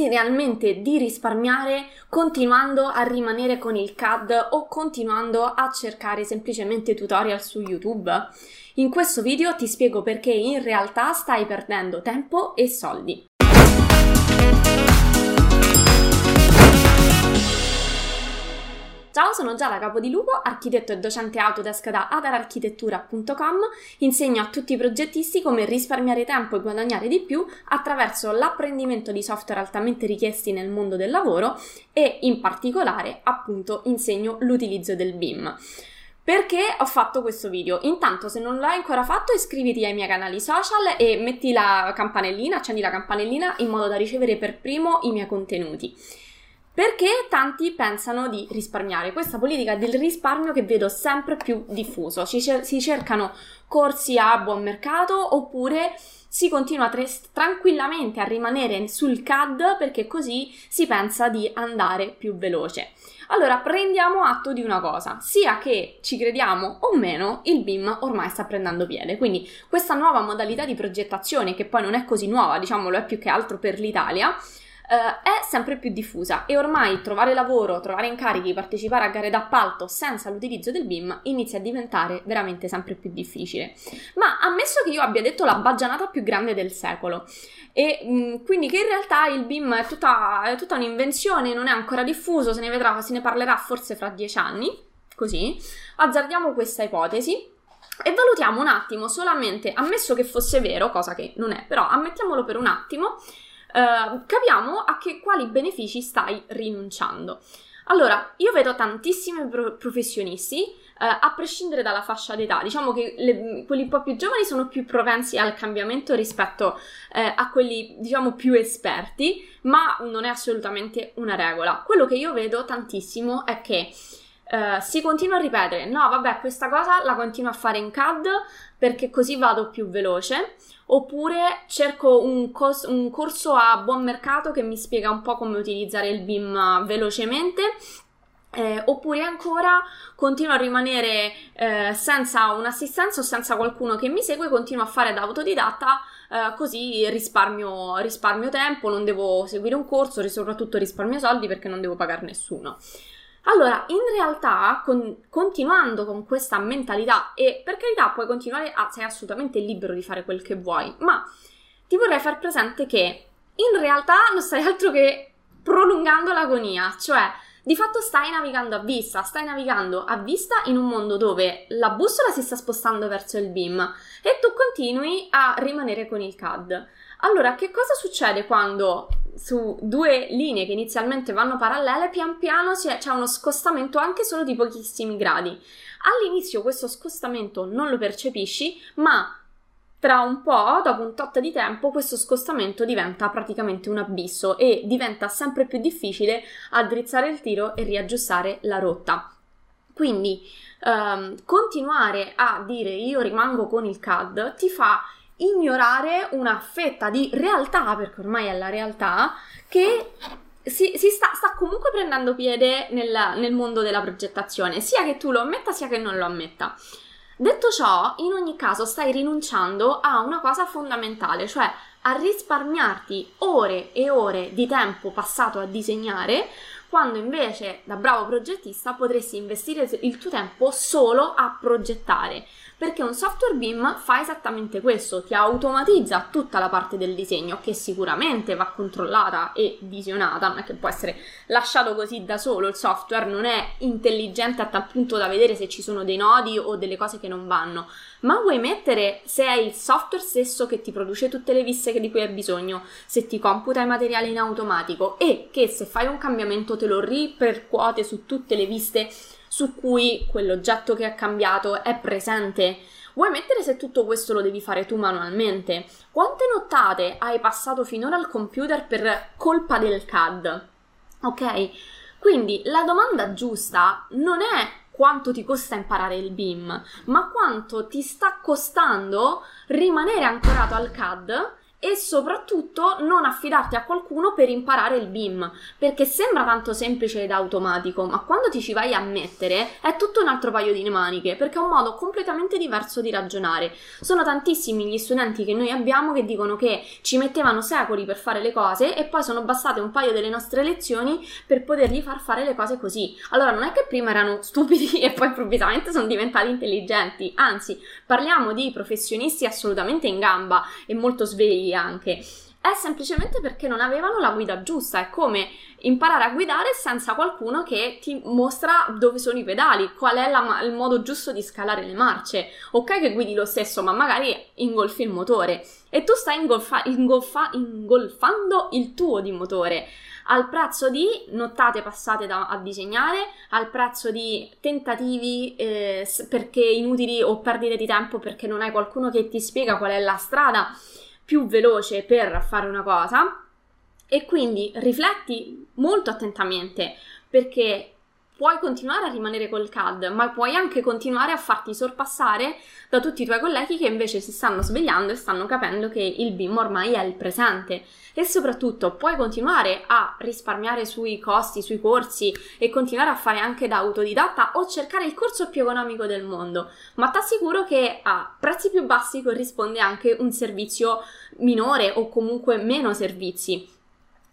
pensi realmente di risparmiare continuando a rimanere con il CAD o continuando a cercare semplicemente tutorial su YouTube? In questo video ti spiego perché in realtà stai perdendo tempo e soldi. Ciao, sono Giada Capodilupo, architetto e docente Autodesk da adararchitettura.com. Insegno a tutti i progettisti come risparmiare tempo e guadagnare di più attraverso l'apprendimento di software altamente richiesti nel mondo del lavoro e in particolare appunto insegno l'utilizzo del BIM. Perché ho fatto questo video? Intanto, se non l'hai ancora fatto, iscriviti ai miei canali social e metti la campanellina, accendi la campanellina in modo da ricevere per primo i miei contenuti. Perché tanti pensano di risparmiare? Questa politica del risparmio che vedo sempre più diffuso. Cer- si cercano corsi a buon mercato oppure si continua tres- tranquillamente a rimanere sul CAD perché così si pensa di andare più veloce. Allora prendiamo atto di una cosa, sia che ci crediamo o meno, il BIM ormai sta prendendo piede, quindi questa nuova modalità di progettazione, che poi non è così nuova, diciamolo è più che altro per l'Italia, è sempre più diffusa e ormai trovare lavoro, trovare incarichi, partecipare a gare d'appalto senza l'utilizzo del BIM inizia a diventare veramente sempre più difficile. Ma ammesso che io abbia detto la baggianata più grande del secolo e mh, mm, quindi che in realtà il BIM è tutta, è tutta un'invenzione, non è ancora diffuso, se ne vedrà, se ne parlerà forse fra dieci anni, così, azzardiamo questa ipotesi e valutiamo un attimo solamente, ammesso che fosse vero, cosa che non è, però ammettiamolo per un attimo, eh, capiamo a che, quali benefici stai rinunciando. Allora, io vedo tantissimi pro- professionisti, eh, a prescindere dalla fascia d'età, diciamo che le, quelli un po' più giovani sono più propensi al cambiamento rispetto eh, a quelli, diciamo, più esperti, ma non è assolutamente una regola. Quello che io vedo tantissimo è che Uh, si continua a ripetere, no, vabbè, questa cosa la continuo a fare in CAD perché così vado più veloce, oppure cerco un, cos- un corso a buon mercato che mi spiega un po' come utilizzare il BIM velocemente. Eh, oppure ancora continuo a rimanere eh, senza un'assistenza o senza qualcuno che mi segue, continuo a fare da autodidatta, eh, così risparmio, risparmio, tempo, non devo seguire un corso soprattutto risparmio soldi perché non devo pagare nessuno. Allora, in realtà, con, continuando con questa mentalità, e per carità puoi continuare, a, sei assolutamente libero di fare quel che vuoi, ma ti vorrei far presente che in realtà non stai altro che prolungando l'agonia, cioè di fatto stai navigando a vista, stai navigando a vista in un mondo dove la bussola si sta spostando verso il beam e tu continui a rimanere con il CAD. Allora, che cosa succede quando su due linee che inizialmente vanno parallele, pian piano c'è uno scostamento anche solo di pochissimi gradi? All'inizio questo scostamento non lo percepisci, ma tra un po', dopo un tot di tempo, questo scostamento diventa praticamente un abisso e diventa sempre più difficile addrizzare il tiro e riaggiustare la rotta. Quindi um, continuare a dire io rimango con il CAD ti fa ignorare una fetta di realtà, perché ormai è la realtà, che si, si sta, sta, comunque prendendo piede nel, nel mondo della progettazione, sia che tu lo ammetta sia che non lo ammetta. Detto ciò, in ogni caso stai rinunciando a una cosa fondamentale, cioè a risparmiarti ore e ore di tempo passato a disegnare, quando invece da bravo progettista potresti investire il tuo tempo solo a progettare perché un software BIM fa esattamente questo, ti automatizza tutta la parte del disegno che sicuramente va controllata e visionata, non è che può essere lasciato così da solo, il software non è intelligente a tal punto da vedere se ci sono dei nodi o delle cose che non vanno, ma vuoi mettere se è il software stesso che ti produce tutte le viste di cui hai bisogno, se ti computa i materiali in automatico e che se fai un cambiamento te lo ripercuote su tutte le viste su cui quell'oggetto che è cambiato è presente. Vuoi mettere se tutto questo lo devi fare tu manualmente? Quante nottate hai passato finora al computer per colpa del CAD? Ok? Quindi la domanda giusta non è quanto ti costa imparare il BIM, ma quanto ti sta costando rimanere ancorato al CAD e soprattutto non affidarti a qualcuno per imparare il BIM, perché sembra tanto semplice ed automatico, ma quando ti ci vai a mettere è tutto un altro paio di maniche, perché è un modo completamente diverso di ragionare. Sono tantissimi gli studenti che noi abbiamo che dicono che ci mettevano secoli per fare le cose e poi sono bastate un paio delle nostre lezioni per potergli far fare le cose così. Allora non è che prima erano stupidi e poi improvvisamente sono diventati intelligenti, anzi parliamo di professionisti assolutamente in gamba e molto svegli anche, è semplicemente perché non avevano la guida giusta. È come imparare a guidare senza qualcuno che ti mostra dove sono i pedali, qual è la, il modo giusto di scalare le marce. Ok che guidi lo stesso, ma magari ingolfi il motore e tu stai ingolfa, ingolfa, ingolfando il tuo di motore al prezzo di nottate passate da, a disegnare, al prezzo di tentativi eh, perché inutili o perdite di tempo perché non hai qualcuno che ti spiega qual è la strada più veloce per fare una cosa. E quindi rifletti molto attentamente perché puoi continuare a rimanere col CAD, ma puoi anche continuare a farti sorpassare da tutti i tuoi colleghi che invece si stanno svegliando e stanno capendo che il BIM ormai è il presente. E soprattutto puoi continuare a risparmiare sui costi, sui corsi e continuare a fare anche da autodidatta o cercare il corso più economico del mondo, ma ti assicuro che a prezzi più bassi corrisponde anche un servizio minore o comunque meno servizi.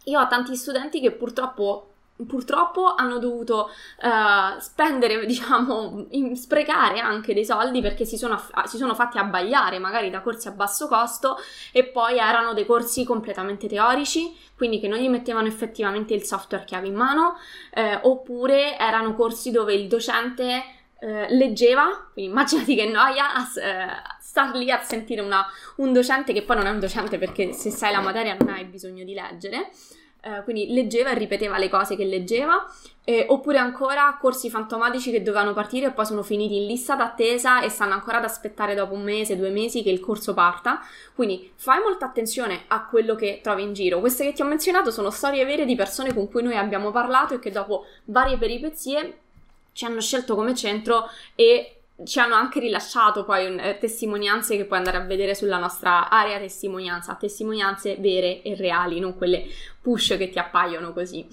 Io ho tanti studenti che purtroppo purtroppo hanno dovuto uh, spendere, diciamo, in, sprecare anche dei soldi perché si sono, aff- si sono, fatti abbagliare magari da corsi a basso costo e poi erano dei corsi completamente teorici, quindi che non gli mettevano effettivamente il software chiave in mano, eh, oppure erano corsi dove il docente eh, leggeva, quindi immaginati che noia a, eh, star lì a sentire una, un docente che poi non è un docente perché se sai la materia non hai bisogno di leggere eh, quindi leggeva e ripeteva le cose che leggeva, eh, oppure ancora corsi fantomatici che dovevano partire e poi sono finiti in lista d'attesa e stanno ancora ad aspettare dopo un mese, due mesi che il corso parta. Quindi fai molta attenzione a quello che trovi in giro. Queste che ti ho menzionato sono storie vere di persone con cui noi abbiamo parlato e che dopo varie peripezie ci hanno scelto come centro e ci hanno anche rilasciato poi un, eh, testimonianze che puoi andare a vedere sulla nostra area testimonianza, testimonianze vere e reali, non quelle push che ti appaiono così,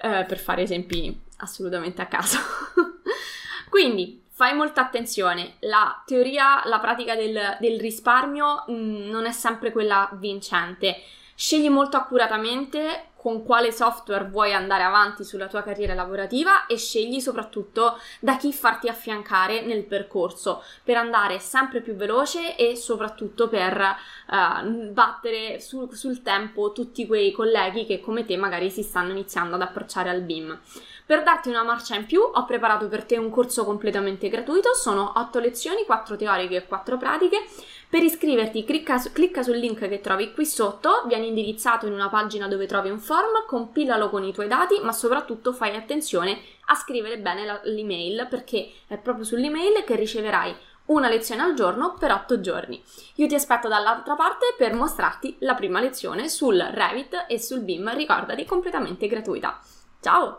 eh, per fare esempi assolutamente a caso. Quindi fai molta attenzione, la teoria, la pratica del, del risparmio mh, mm, non è sempre quella vincente. Scegli molto accuratamente con quale software vuoi andare avanti sulla tua carriera lavorativa e scegli soprattutto da chi farti affiancare nel percorso per andare sempre più veloce e soprattutto per uh, battere su, sul tempo tutti quei colleghi che come te magari si stanno iniziando ad approcciare al BIM. Per darti una marcia in più ho preparato per te un corso completamente gratuito, sono 8 lezioni, 4 teoriche e 4 pratiche. Per iscriverti clicca, su, clicca sul link che trovi qui sotto, vieni indirizzato in una pagina dove trovi un form, compilalo con i tuoi dati, ma soprattutto fai attenzione a scrivere bene la, l'email perché è proprio sull'email che riceverai una lezione al giorno per 8 giorni. Io ti aspetto dall'altra parte per mostrarti la prima lezione sul Revit e sul BIM, ricordati, completamente gratuita. Ciao!